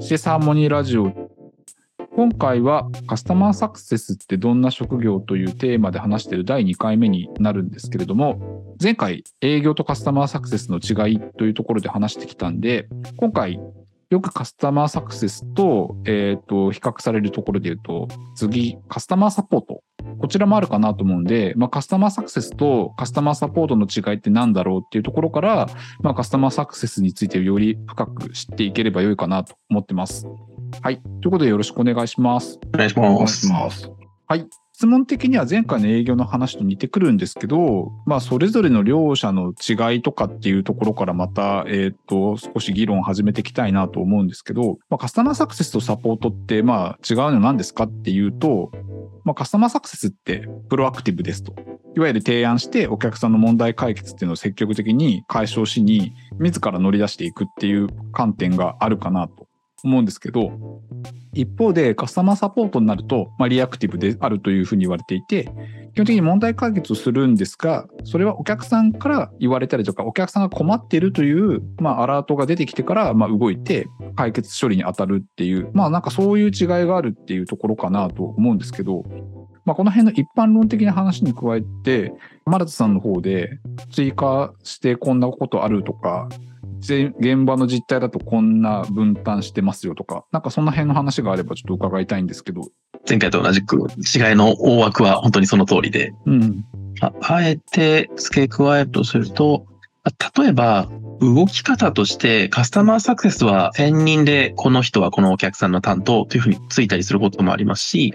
CS ハーモニーラジオ。今回はカスタマーサクセスってどんな職業というテーマで話している第2回目になるんですけれども、前回営業とカスタマーサクセスの違いというところで話してきたんで、今回よくカスタマーサクセスと、えー、と、比較されるところで言うと、次、カスタマーサポート。こちらもあるかなと思うんで、まあ、カスタマーサクセスとカスタマーサポートの違いって何だろうっていうところから、まあ、カスタマーサクセスについてより深く知っていければよいかなと思ってます。はい。ということでよろしくお願いします。お願いしお願います。します。はい。質問的には前回の営業の話と似てくるんですけど、まあ、それぞれの両者の違いとかっていうところからまた、えっ、と、少し議論を始めていきたいなと思うんですけど、まあ、カスタマーサクセスとサポートって、まあ、違うのは何ですかっていうと、まあ、カスタマーサクセスってプロアクティブですと。いわゆる提案してお客さんの問題解決っていうのを積極的に解消しに、自ら乗り出していくっていう観点があるかなと思うんですけど、一方でカスタマーサポートになると、まあ、リアクティブであるというふうに言われていて、基本的に問題解決をするんですが、それはお客さんから言われたりとか、お客さんが困っているという、まあ、アラートが出てきてから、まあ、動いて解決処理に当たるっていう、まあ、なんかそういう違いがあるっていうところかなと思うんですけど、まあ、この辺の一般論的な話に加えて、マルツさんの方で追加してこんなことあるとか、現場の実態だとこんな分担してますよとか、なんかそんな辺の話があればちょっと伺いたいんですけど。前回と同じく違いの大枠は本当にその通りで、うん。ああえて付け加えるとすると、あ例えば、動き方としてカスタマーサクセスは専任でこの人はこのお客さんの担当というふうについたりすることもありますし、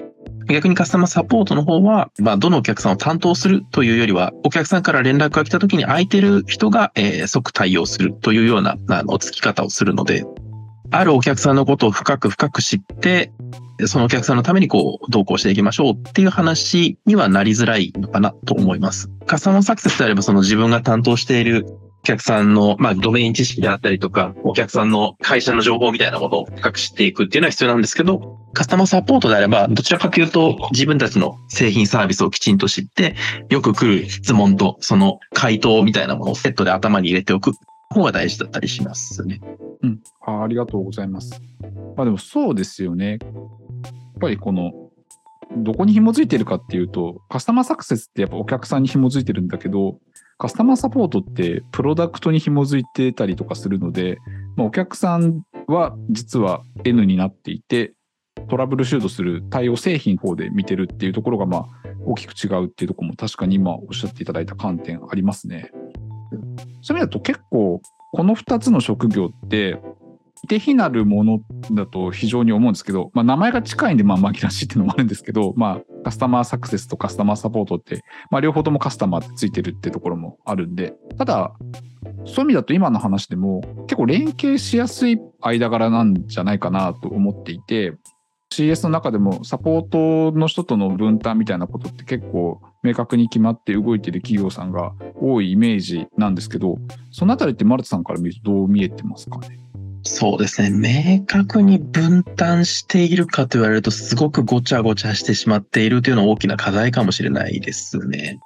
逆にカスタマーサポートの方は、まあ、どのお客さんを担当するというよりは、お客さんから連絡が来た時に空いてる人が、えー即対応するというような、あの、付き方をするので、あるお客さんのことを深く深く知って、そのお客さんのためにこう、同行していきましょうっていう話にはなりづらいのかなと思います。カスタマーサクセスであれば、その自分が担当している客さんの、まあ、ドメイン知識であったりとか、お客さんの会社の情報みたいなものを深く知っていくっていうのは必要なんですけど、カスタマーサポートであれば、どちらかというと、自分たちの製品サービスをきちんと知って、よく来る質問とその回答みたいなものをセットで頭に入れておく方が大事だったりしますね。うん。あありがとうございます。まあでもそうですよね。やっぱりこの、どこに紐づいてるかっていうと、カスタマーサクセスってやっぱお客さんに紐づいてるんだけど、カスタマーサポートってプロダクトに紐づいてたりとかするので、まあ、お客さんは実は N になっていて、トラブルシュートする対応製品の方で見てるっていうところがまあ大きく違うっていうところも確かに今おっしゃっていただいた観点ありますね。そういう意味だと結構この2つの職業って似て非なるものだと非常に思うんですけど、まあ、名前が近いんでまあ紛らしいっていうのもあるんですけど、まあ、カスタマーサクセスとカスタマーサポートって、まあ、両方ともカスタマーってついてるってところもあるんでただそういう意味だと今の話でも結構連携しやすい間柄なんじゃないかなと思っていて CS の中でもサポートの人との分担みたいなことって結構明確に決まって動いてる企業さんが多いイメージなんですけどそのあたりってマルトさんから見るとどう見えてますかね？そうですね。明確に分担しているかと言われると、すごくごちゃごちゃしてしまっているというのは大きな課題かもしれないですね。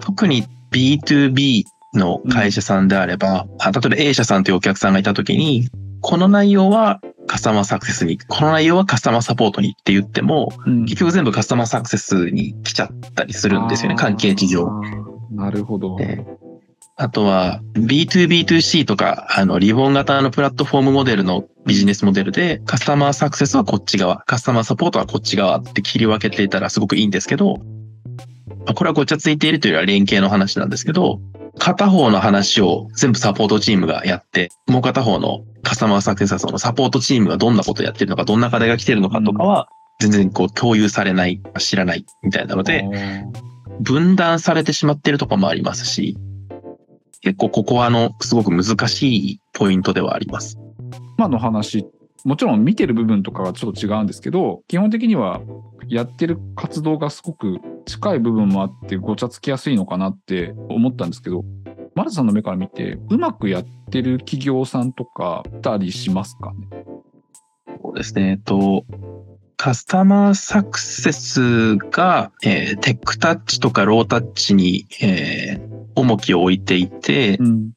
特に B2B の会社さんであれば、あ例えば A 社さんというお客さんがいたときに、この内容はカスタマーサクセスに、この内容はカスタマーサポートにって言っても、うん結局全部カスタマーサクセスに来ちゃったりするんですよね、関係事情。なるほど。であとは B2B2C とか、あの、リボン型のプラットフォームモデルのビジネスモデルで、カスタマーサクセスはこっち側、カスタマーサポートはこっち側って切り分けていたらすごくいいんですけど、まあこれはごちゃついているというよりは連携の話なんですけど、片方の話を全部サポートチームがやって、もう片方のカスタマーサクセスはそのサポートチームがどんなことをやってるのか、どんな課題が来てるのかとかは、全然こう共有されない、知らないみたいなので、分断されてしまっているところもありますし、結構ここはあの、すごく難しいポイントではあります。今の話もちろん見てる部分とかはちょっと違うんですけど基本的にはやってる活動がすごく近い部分もあってごちゃつきやすいのかなって思ったんですけどマルさんの目から見てうまくやってる企業さんとかいたりしますかね？そうですね。えっと、カスタマーサクセスが、えーテックタッチとかロータッチに、えー重きを置いていて、うん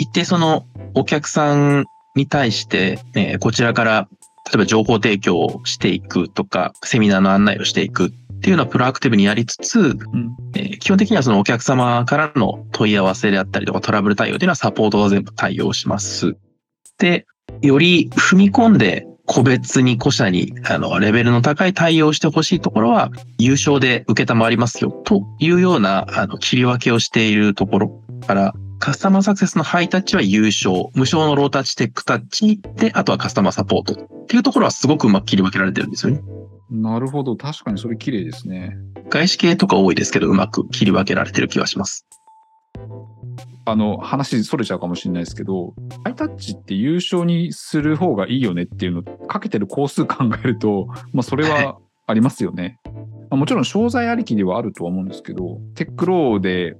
一定そのお客さんに対して、えーこちらから例えば情報提供をしていくとか、セミナーの案内をしていくっていうのはプロアクティブにやりつつ、うん。えー基本的にはそのお客様からの問い合わせであったりとかトラブル対応っていうのはサポートが全部対応します。で、より踏み込んで個別に個社にあのレベルの高い対応をしてほしいところは優勝で受けたまわりますよというようなあの切り分けをしているところからカスタマーサクセスのハイタッチは優勝、無償のロータッチ、テックタッチで、あとはカスタマーサポートっていうところはすごくうまく切り分けられてるんですよね。なるほど。確かにそれ綺麗ですね。外資系とか多いですけど、うまく切り分けられてる気はします。あの、話それちゃうかもしれないですけど、ハイタッチって優勝にする方がいいよねっていうの、かけてる工数考えると、まあ、それはありますよね。まあもちろん商材ありきではあるとは思うんですけど、テックローで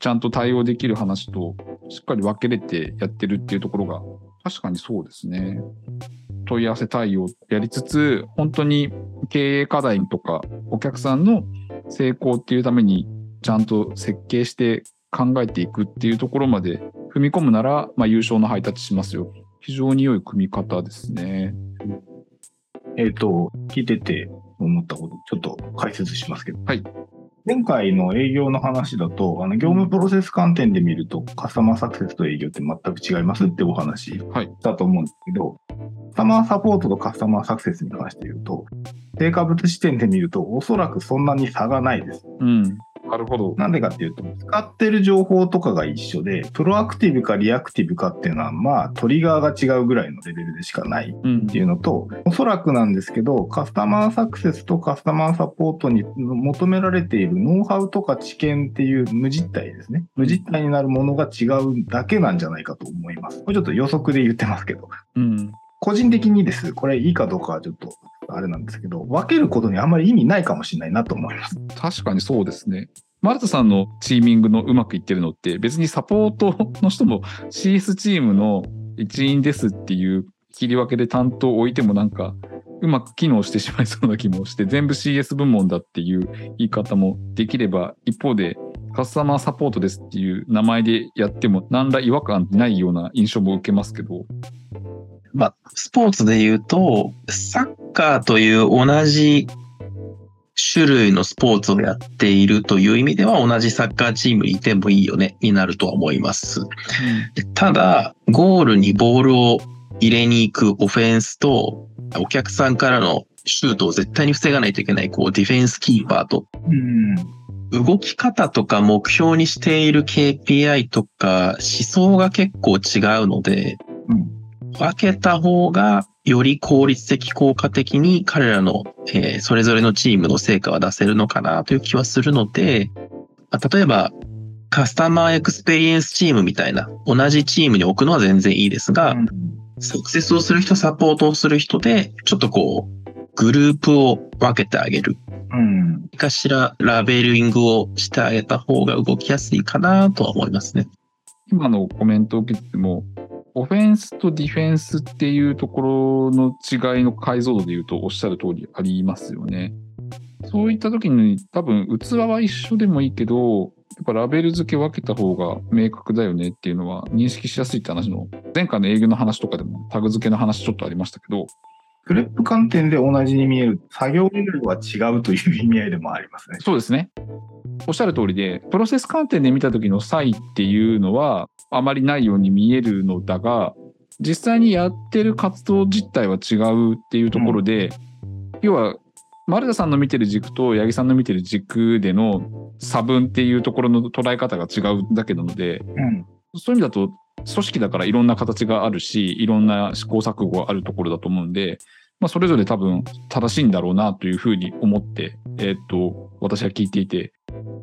ちゃんと対応できる話と、しっかり分けれてやってるっていうところが、確かにそうですね。問い合わせ対応やりつつ、本当に経営課題とか、お客さんの成功っていうために、ちゃんと設計して考えていくっていうところまで踏み込むなら、まあ、優勝のハイタッチしますよ。非常に良い組み方ですね。えっ、と、聞いてて思ったこと、ちょっと解説しますけど。はい。前回の営業の話だと、あの業務プロセス観点で見ると、カスタマーサクセスと営業って全く違いますってお話はい。だと思うんですけど、カスタマーサポートとカスタマーサクセスに関して言うと、成果物視点で見ると、おそらくそんなに差がないです。うん。なるほど。なんでかっていうと、使ってる情報とかが一緒で、プロアクティブかリアクティブかっていうのは、まあ、トリガーが違うぐらいのレベルでしかないうんっていうのと、おそらくなんですけど、カスタマーサクセスとカスタマーサポートに求められているノウハウとか知見っていう無実体ですね。無実体になるものが違うだけなんじゃないかと思います。これちょっと予測で言ってますけど、うん。個人的にです。これいいかどうかはちょっとあれなんですけど、分けることにあんまり意味ないかもしれないなと思います。確かにそうですね。マルタさんのチーミングのうまくいってるのって別にサポートの人も CS チームの一員ですっていう切り分けで担当を置いてもなんかうまく機能してしまいそうな気もして全部 CS 部門だっていう言い方もできれば一方でカスタマーサポートですっていう名前でやっても何ら違和感ないような印象も受けますけど。まあ、スポーツで言うと、サッカーという同じ種類のスポーツをやっているという意味では同じサッカーチームにいてもいいよね、になるとは思います。でただ、ゴールにボールを入れに行くオフェンスと、お客さんからのシュートを絶対に防がないといけない、こう、ディフェンスキーパーと、うん。動き方とか目標にしている KPI とか思想が結構違うので、うん分けた方がより効率的効果的に彼らの、えーそれぞれのチームの成果は出せるのかなという気はするので、まあ例えばカスタマーエクスペリエンスチームみたいな同じチームに置くのは全然いいですが、サクセスをする人、サポートをする人で、ちょっとこう、グループを分けてあげる。うん。何かしらラベリングをしてあげた方が動きやすいかなとは思いますね。今のコメントを受けてても、オフェンスとディフェンスっていうところの違いの解像度で言うとおっしゃる通りありますよね。そういった時に多分器は一緒でもいいけど、やっぱラベル付け分けた方が明確だよねっていうのは認識しやすいって話の、前回の営業の話とかでもタグ付けの話ちょっとありましたけど、プレップ観点で同じに見える、作業レベルは違うという意味合いでもありますね。そうですね。おっしゃる通りで、プロセス観点で見た時の差異っていうのはあまりないように見えるのだが、実際にやってる活動実態は違うっていうところで、要は、丸田さんの見てる軸と八木さんの見てる軸での差分っていうところの捉え方が違うだけなので、うん。そういう意味だと、組織だからいろんな形があるし、いろんな試行錯誤があるところだと思うんで、まあ、それぞれ多分正しいんだろうなというふうに思って、えーっと、私は聞いていて、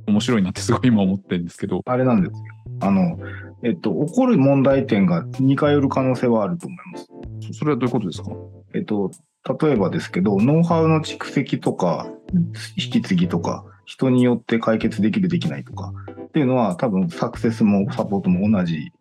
面白いなってすごい今思ってるんですけど、あれなんですよ。あの、えっと、起こる問題点が似通る可能性はあると思います。そそれはどういうことですか？えっと、例えばですけど、ノウハウの蓄積とか、引き継ぎとか、人によって解決できる、できないとか、っていうのは多分サクセスもサポートも同じ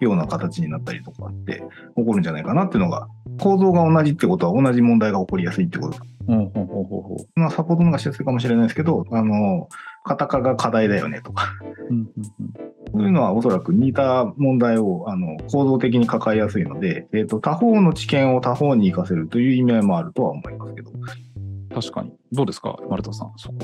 ような形になったりとかって起こるんじゃないかなっていうのが、構造が同じってことは同じ問題が起こりやすいってこと。ほうほうほうほうほまあ、サポートの方がしやすいかもしれないですけど、あの、カタカが課題だよねとか、う。うんうんうんそういうのはおそらく似た問題をあの構造的に抱えやすいので、えーと、他方の知見を他方に活かせるという意味合いもあるとは思いますけど。確かに。どうですか、丸田さん、そこ。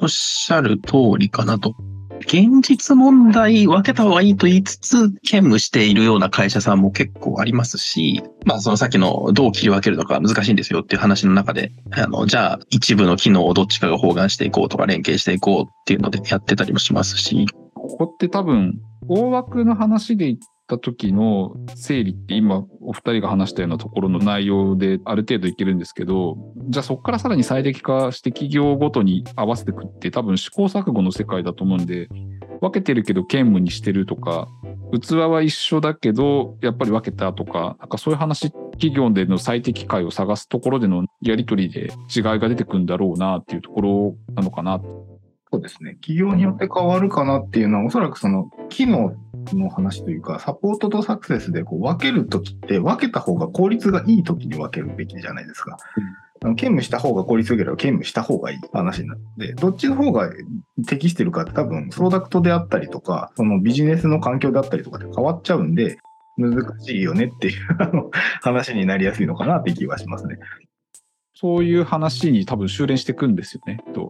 おっしゃる通りかなと。現実問題分けた方がいいと言いつつ、兼務しているような会社さんも結構ありますし、まあそのさっきのどう切り分けるのか難しいんですよっていう話の中で、あの、じゃあ一部の機能をどっちかが包含していこうとか連携していこうっていうのでやってたりもしますし。ここって多分、大枠の話で言った時の整理って今お二人が話したようなところの内容である程度いけるんですけど、じゃあそこからさらに最適化して企業ごとに合わせてくって多分試行錯誤の世界だと思うんで、分けてるけど兼務にしてるとか、器は一緒だけど、やっぱり分けたとか、なんかそういう話、企業での最適解を探すところでのやり取りで違いが出てくるんだろうなっていうところなのかな。そうですね。企業によって変わるかなっていうのは、おそらくその機能の話というか、サポートとサクセスでこう分けるときって、分けた方が効率がいいときに分けるべきじゃないですか。うん、兼務した方が効率よければ兼務した方がいい話になって、どっちの方が適してるかって多分、プロダクトであったりとか、そのビジネスの環境であったりとかで変わっちゃうんで、難しいよねっていう 話になりやすいのかなって気はしますね。そういう話に多分修練していくんですよね。と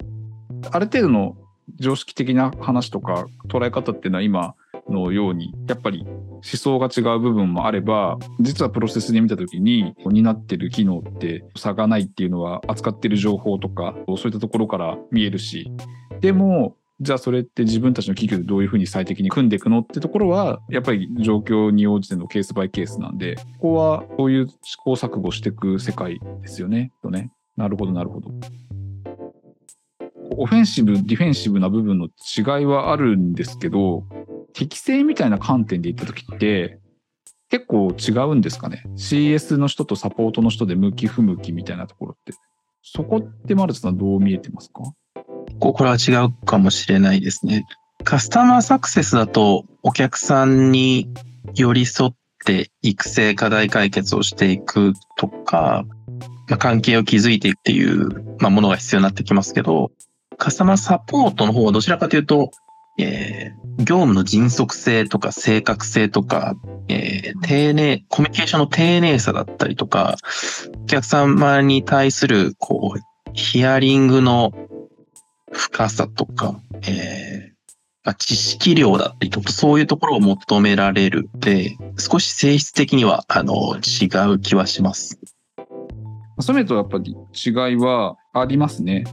ある程度の常識的な話とか捉え方っていうのは今のようにやっぱり思想が違う部分もあれば実はプロセスで見た時に担ってる機能って差がないっていうのは扱ってる情報とかそういったところから見えるしでもじゃあそれって自分たちの企業でどういうふうに最適に組んでいくのってところはやっぱり状況に応じてのケースバイケースなんでここはそういう試行錯誤していく世界ですよねとねなるほどなるほど。オフェンシブ、ディフェンシブな部分の違いはあるんですけど、適正みたいな観点で言った時って、結構違うんですかね ?CS の人とサポートの人で向き不向きみたいなところって。そこってマルツさんどう見えてますか？これは違うかもしれないですね。カスタマーサクセスだとお客さんに寄り添って育成課題解決をしていくとか、まあ、関係を築いていくっていう、まあ、ものが必要になってきますけど、カスタマーサポートの方はどちらかというと、えー、業務の迅速性とか正確性とか、えー、丁寧、コミュニケーションの丁寧さだったりとか、お客様に対する、こう、ヒアリングの深さとか、えー、知識量だったりとか、そういうところを求められるで、少し性質的には、あの、違う気はします。そういう意味とやっぱり違いはありますね。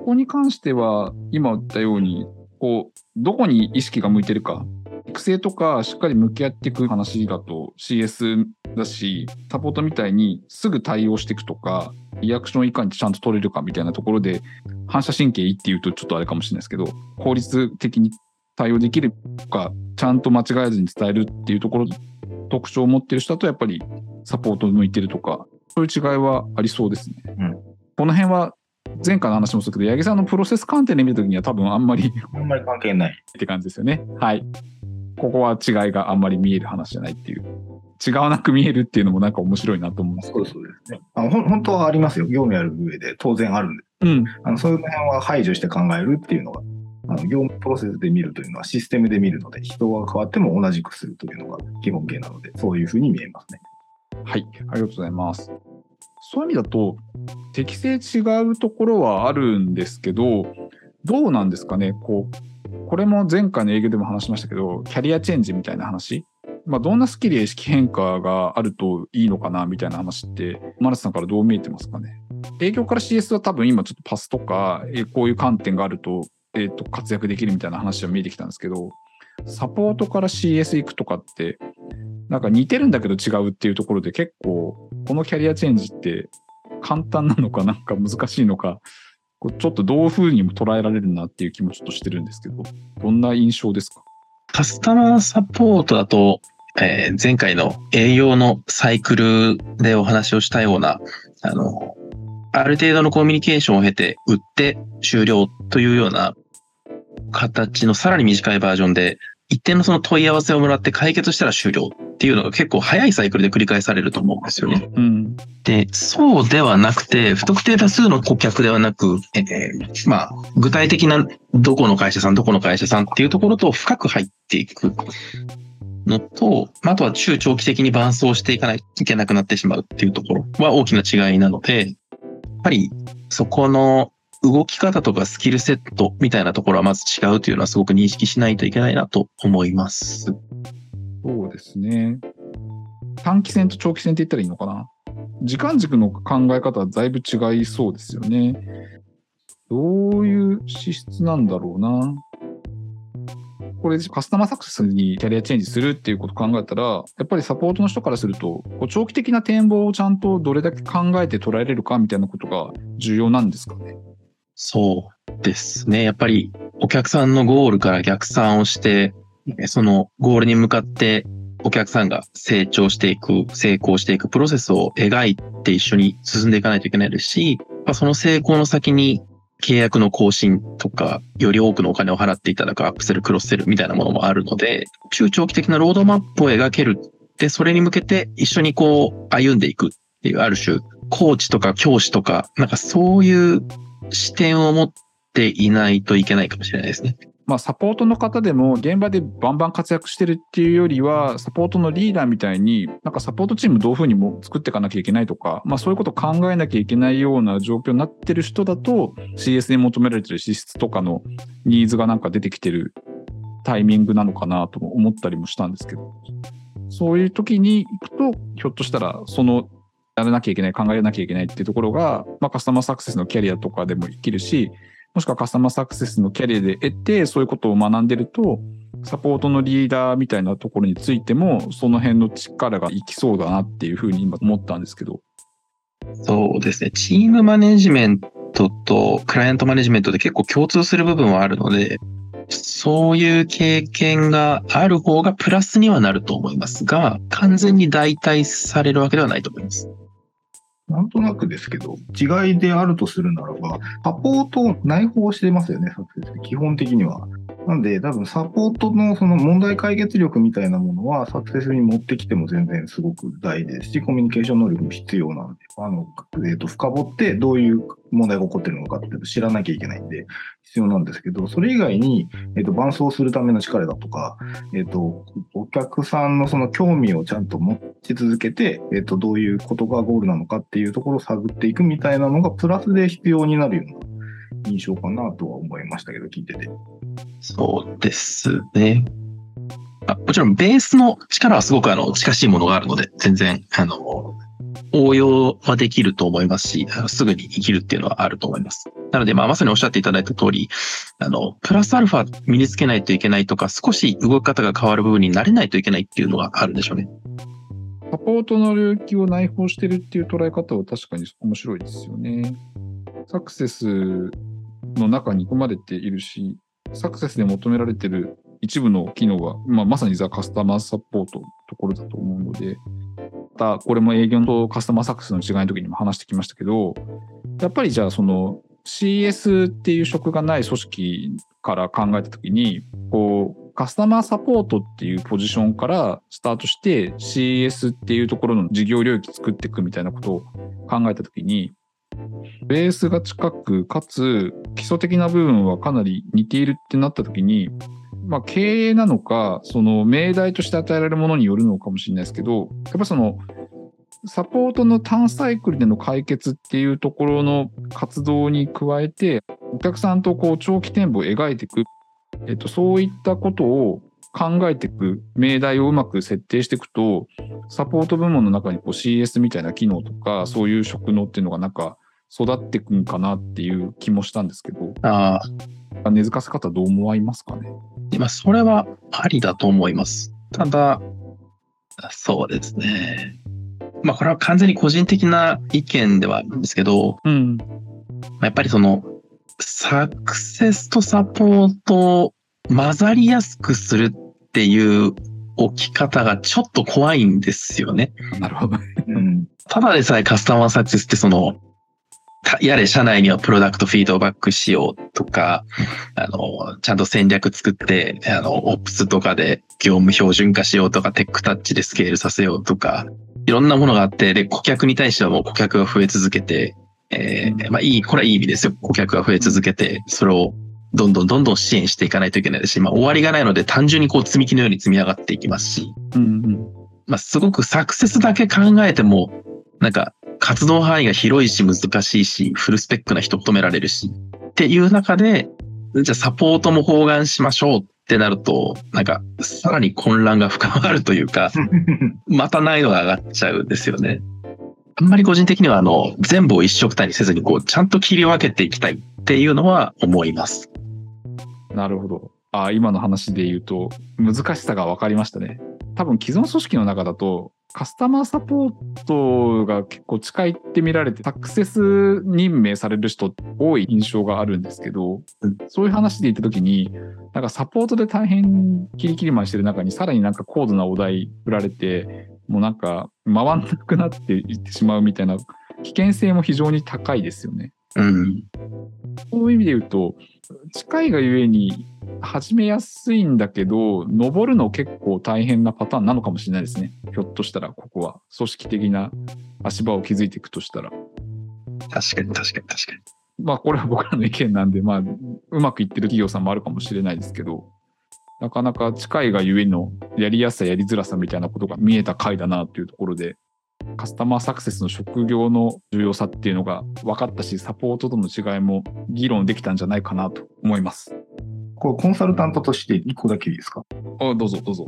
ここに関しては、今言ったように、こう、どこに意識が向いてるか、育成とかしっかり向き合っていく話だと CS だし、サポートみたいにすぐ対応していくとか、リアクションいかにちゃんと取れるかみたいなところで、反射神経いいっていうとちょっとあれかもしれないですけど、効率的に対応できるとか、ちゃんと間違えずに伝えるっていうところ、特徴を持ってる人だとやっぱりサポート向いてるとか、そういう違いはありそうですね。うん、この辺は前回の話もそうですけど、八木さんのプロセス観点で見るときには多分あんまりあんまり関係ないって感じですよね。はい。ここは違いがあんまり見える話じゃないっていう。違わなく見えるっていうのもなんか面白いなと思います。そうそうですね。あの本当はありますよ。業務やる上で当然あるんで。うん。あのそういう辺は排除して考えるっていうのが、あの業務プロセスで見るというのはシステムで見るので、人が変わっても同じくするというのが基本形なので、そういうふうに見えますね。はい。ありがとうございます。そういう意味だと、適性違うところはあるんですけど、どうなんですかね、こう、これも前回の営業でも話しましたけど、キャリアチェンジみたいな話、まあ、どんなスキルや意識変化があるといいのかなみたいな話って、マルスさんからどう見えてますかね？営業から CS は多分今ちょっとパスとか、こういう観点があると、えー、と活躍できるみたいな話は見えてきたんですけど、サポートから CS 行くとかって、なんか似てるんだけど違うっていうところで結構このキャリアチェンジって簡単なのかなんか難しいのかちょっとどういうふうにも捉えられるなっていう気もちょっとしてるんですけどどんな印象ですか？カスタマーサポートだと、えー、前回の営業のサイクルでお話をしたようなあのある程度のコミュニケーションを経て売って終了というような形のさらに短いバージョンで一定のその問い合わせをもらって解決したら終了っっていうのが結構早いサイクルで繰り返されると思うんですよね。うん。で、そうではなくて、不特定多数の顧客ではなく、えーまあ、具体的などこの会社さん、どこの会社さんっていうところと深く入っていくのと、まああとは中長期的に伴走していかないといけなくなってしまうっていうところは大きな違いなので、やっぱりそこの動き方とかスキルセットみたいなところはまず違うというのはすごく認識しないといけないなと思います。そうですね。短期戦と長期戦って言ったらいいのかな。時間軸の考え方はだいぶ違いそうですよね。どういう資質なんだろうな。これカスタマーサクセスにキャリアチェンジするっていうことを考えたら、やっぱりサポートの人からすると、長期的な展望をちゃんとどれだけ考えて捉えれるかみたいなことが重要なんですかね。そうですね。やっぱりお客さんのゴールから逆算をして、そのゴールに向かってお客さんが成長していく、成功していくプロセスを描いて一緒に進んでいかないといけないですし、まあその成功の先に契約の更新とか、より多くのお金を払っていただくアップセル、クロスセルみたいなものもあるので、中長期的なロードマップを描ける。で、それに向けて一緒にこう歩んでいくっていう、ある種、コーチとか教師とか、なんかそういう視点を持っていないといけないかもしれないですね。まあ、サポートの方でも現場でバンバン活躍してるっていうよりは、サポートのリーダーみたいに、なんかサポートチームどういうふうにも作っていかなきゃいけないとか、まあそういうことを考えなきゃいけないような状況になってる人だと、CS に求められてる資質とかのニーズがなんか出てきてるタイミングなのかなとも思ったりもしたんですけど、そういう時に行くと、ひょっとしたらそのやらなきゃいけない、考えなきゃいけないっていうところが、まあカスタマーサクセスのキャリアとかでも生きるし、もしくはカスタマーサクセスのキャリアで得て、そういうことを学んでると、サポートのリーダーみたいなところについても、その辺の力がいきそうだなっていうふうに今思ったんですけど。そうですね。チームマネジメントとクライアントマネジメントで結構共通する部分はあるので、そういう経験がある方がプラスにはなると思いますが、完全に代替されるわけではないと思います。なんとなくですけど、違いであるとするならば、サポート内包してますよね、サクセスって基本的には。なんで、多分サポートのその問題解決力みたいなものは、サクセスに持ってきても全然すごく大事ですし、コミュニケーション能力も必要なんで、あの、えっ、と、深掘ってどういう問題が起こってるのかっていうのを知らなきゃいけないんで、必要なんですけど、それ以外に、えっ、と、伴走するための力だとか、えっ、と、お客さんのその興味をちゃんと持ち続けて、えっ、と、どういうことがゴールなのかっていうところを探っていくみたいなのが、プラスで必要になるような印象かなとは思いましたけど、聞いてて。そうですね。あもちろんベースの力はすごくあの近しいものがあるので、全然あの応用はできると思いますし、すぐに生きるっていうのはあると思います。なので、まあ、まさにおっしゃっていただいた通り、あの、プラスアルファ身につけないといけないとか、少し動き方が変わる部分になれないといけないっていうのがあるんでしょうね。サポートの領域を内包してるっていう捉え方は確かに面白いですよね。サクセスの中に含まれているし、サクセスで求められてる一部の機能は、まあ、まさにザ・カスタマーサポートのところだと思うので、これも営業とカスタマーサックスの違いの時にも話してきましたけど、やっぱりじゃあその CS っていう職がない組織から考えた時に、こう、カスタマーサポートっていうポジションからスタートして CS っていうところの事業領域作っていくみたいなことを考えた時に、ベースが近く、かつ基礎的な部分はかなり似ているってなった時に、まあ経営なのか、その命題として与えられるものによるのかもしれないですけど、やっぱそのサポートの単サイクルでの解決っていうところの活動に加えて、お客さんとこう長期展望を描いていく、えっと、そういったことを考えていく、命題をうまく設定していくと、サポート部門の中にこう CS みたいな機能とか、そういう職能っていうのがなんか育っていくんかなっていう気もしたんですけど、ああ、根付かせ方どう思いますかね？まあ、それはありだと思います。ただ、そうですね。まあ、これは完全に個人的な意見ではあるんですけど、うん。まあやっぱりその、サクセスとサポートを混ざりやすくするっていう置き方がちょっと怖いんですよね。なるほど。うん。ただでさえカスタマーサクセスってその、たやれ社内にはプロダクトフィードバックしようとか、あの、ちゃんと戦略作って、あの、オプスとかで業務標準化しようとか、テックタッチでスケールさせようとか、いろんなものがあって、で、顧客に対してはもう顧客が増え続けて、えーうんまあいい、これはいい意味ですよ。顧客が増え続けて、それをどんどんどんどん支援していかないといけないですし、まあ終わりがないので単純にこう積み木のように積み上がっていきますし、うんうん。まあ、すごくサクセスだけ考えても、なんか、活動範囲が広いし難しいし、フルスペックな人求められるし、っていう中で、じゃあサポートも包含しましょうってなると、なんか、さらに混乱が深まるというか、また難易度が上がっちゃうんですよね。あんまり個人的には、あの、全部を一色単にせずに、こう、ちゃんと切り分けていきたいっていうのは思います。なるほど。あ今の話で言うと、難しさが分かりましたね。多分既存組織の中だと、カスタマーサポートが結構近いって見られて、サクセス任命される人多い印象があるんですけど、うんそういう話で言った時に、なんかサポートで大変キリキリマンしてる中に、さらになんか高度なお題振られて、もうなんか回んなくなっていってしまうみたいな危険性も非常に高いですよね。うん。そういう意味で言うと、近いがゆえに始めやすいんだけど、登るの結構大変なパターンなのかもしれないですね。ひょっとしたら、ここは。組織的な足場を築いていくとしたら。確かに確かに確かに。まあ、これは僕らの意見なんで、まあ、うまくいってる企業さんもあるかもしれないですけど、なかなか近いがゆえのやりやすさ、やりづらさみたいなことが見えた回だなというところで、カスタマーサクセスの職業の重要さっていうのが分かったし、サポートとの違いも議論できたんじゃないかなと思います。これコンサルタントとして一個だけいいですか？あどうぞどうぞ。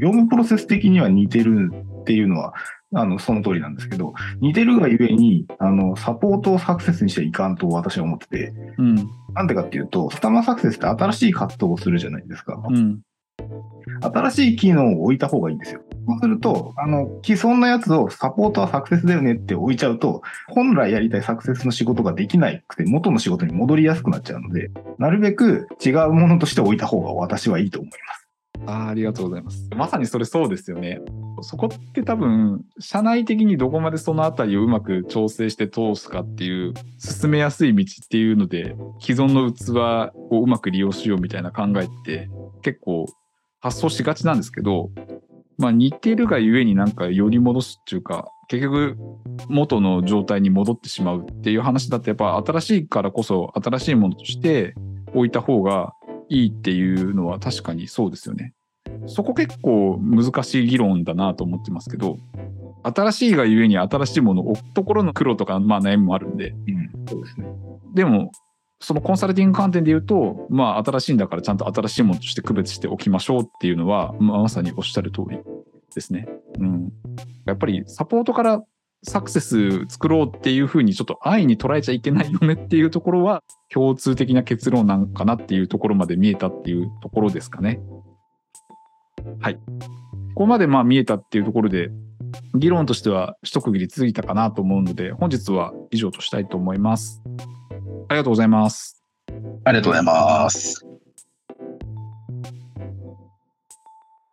業務プロセス的には似てるっていうのは、あの、その通りなんですけど、似てるがゆえに、あの、サポートをサクセスにしてはいかんと私は思ってて、うん。なんでかっていうと、カスタマーサクセスって新しい活動をするじゃないですか。うん。新しい機能を置いた方がいいんですよ。そうすると、あの、既存のやつをサポートはサクセスだよねって置いちゃうと、本来やりたいサクセスの仕事ができなくて、元の仕事に戻りやすくなっちゃうので、なるべく違うものとして置いた方が私はいいと思います。あありがとうございます。まさにそれそうですよね。そこって多分、社内的にどこまでそのあたりをうまく調整して通すかっていう、進めやすい道っていうので、既存の器をうまく利用しようみたいな考えって結構発想しがちなんですけど、まあ似てるがゆえになんかより戻すっていうか、結局元の状態に戻ってしまうっていう話だとやっぱ新しいからこそ新しいものとして置いた方がいいっていうのは確かにそうですよね。そこ結構難しい議論だなと思ってますけど、新しいがゆえに新しいものを置くところの苦労とか、まあ悩みもあるんで、うん、そうですね。でも、そのコンサルティング観点で言うと、まあ新しいんだからちゃんと新しいものとして区別しておきましょうっていうのは、まあ、まさにおっしゃる通りですね。うん。やっぱりサポートからサクセス作ろうっていうふうにちょっと安易に捉えちゃいけないよねっていうところは共通的な結論なんかなっていうところまで見えたっていうところですかね。はい。ここまでまあ見えたっていうところで議論としては一区切りついたかなと思うので本日は以上としたいと思います。ありがとうございます。ありがとうございます。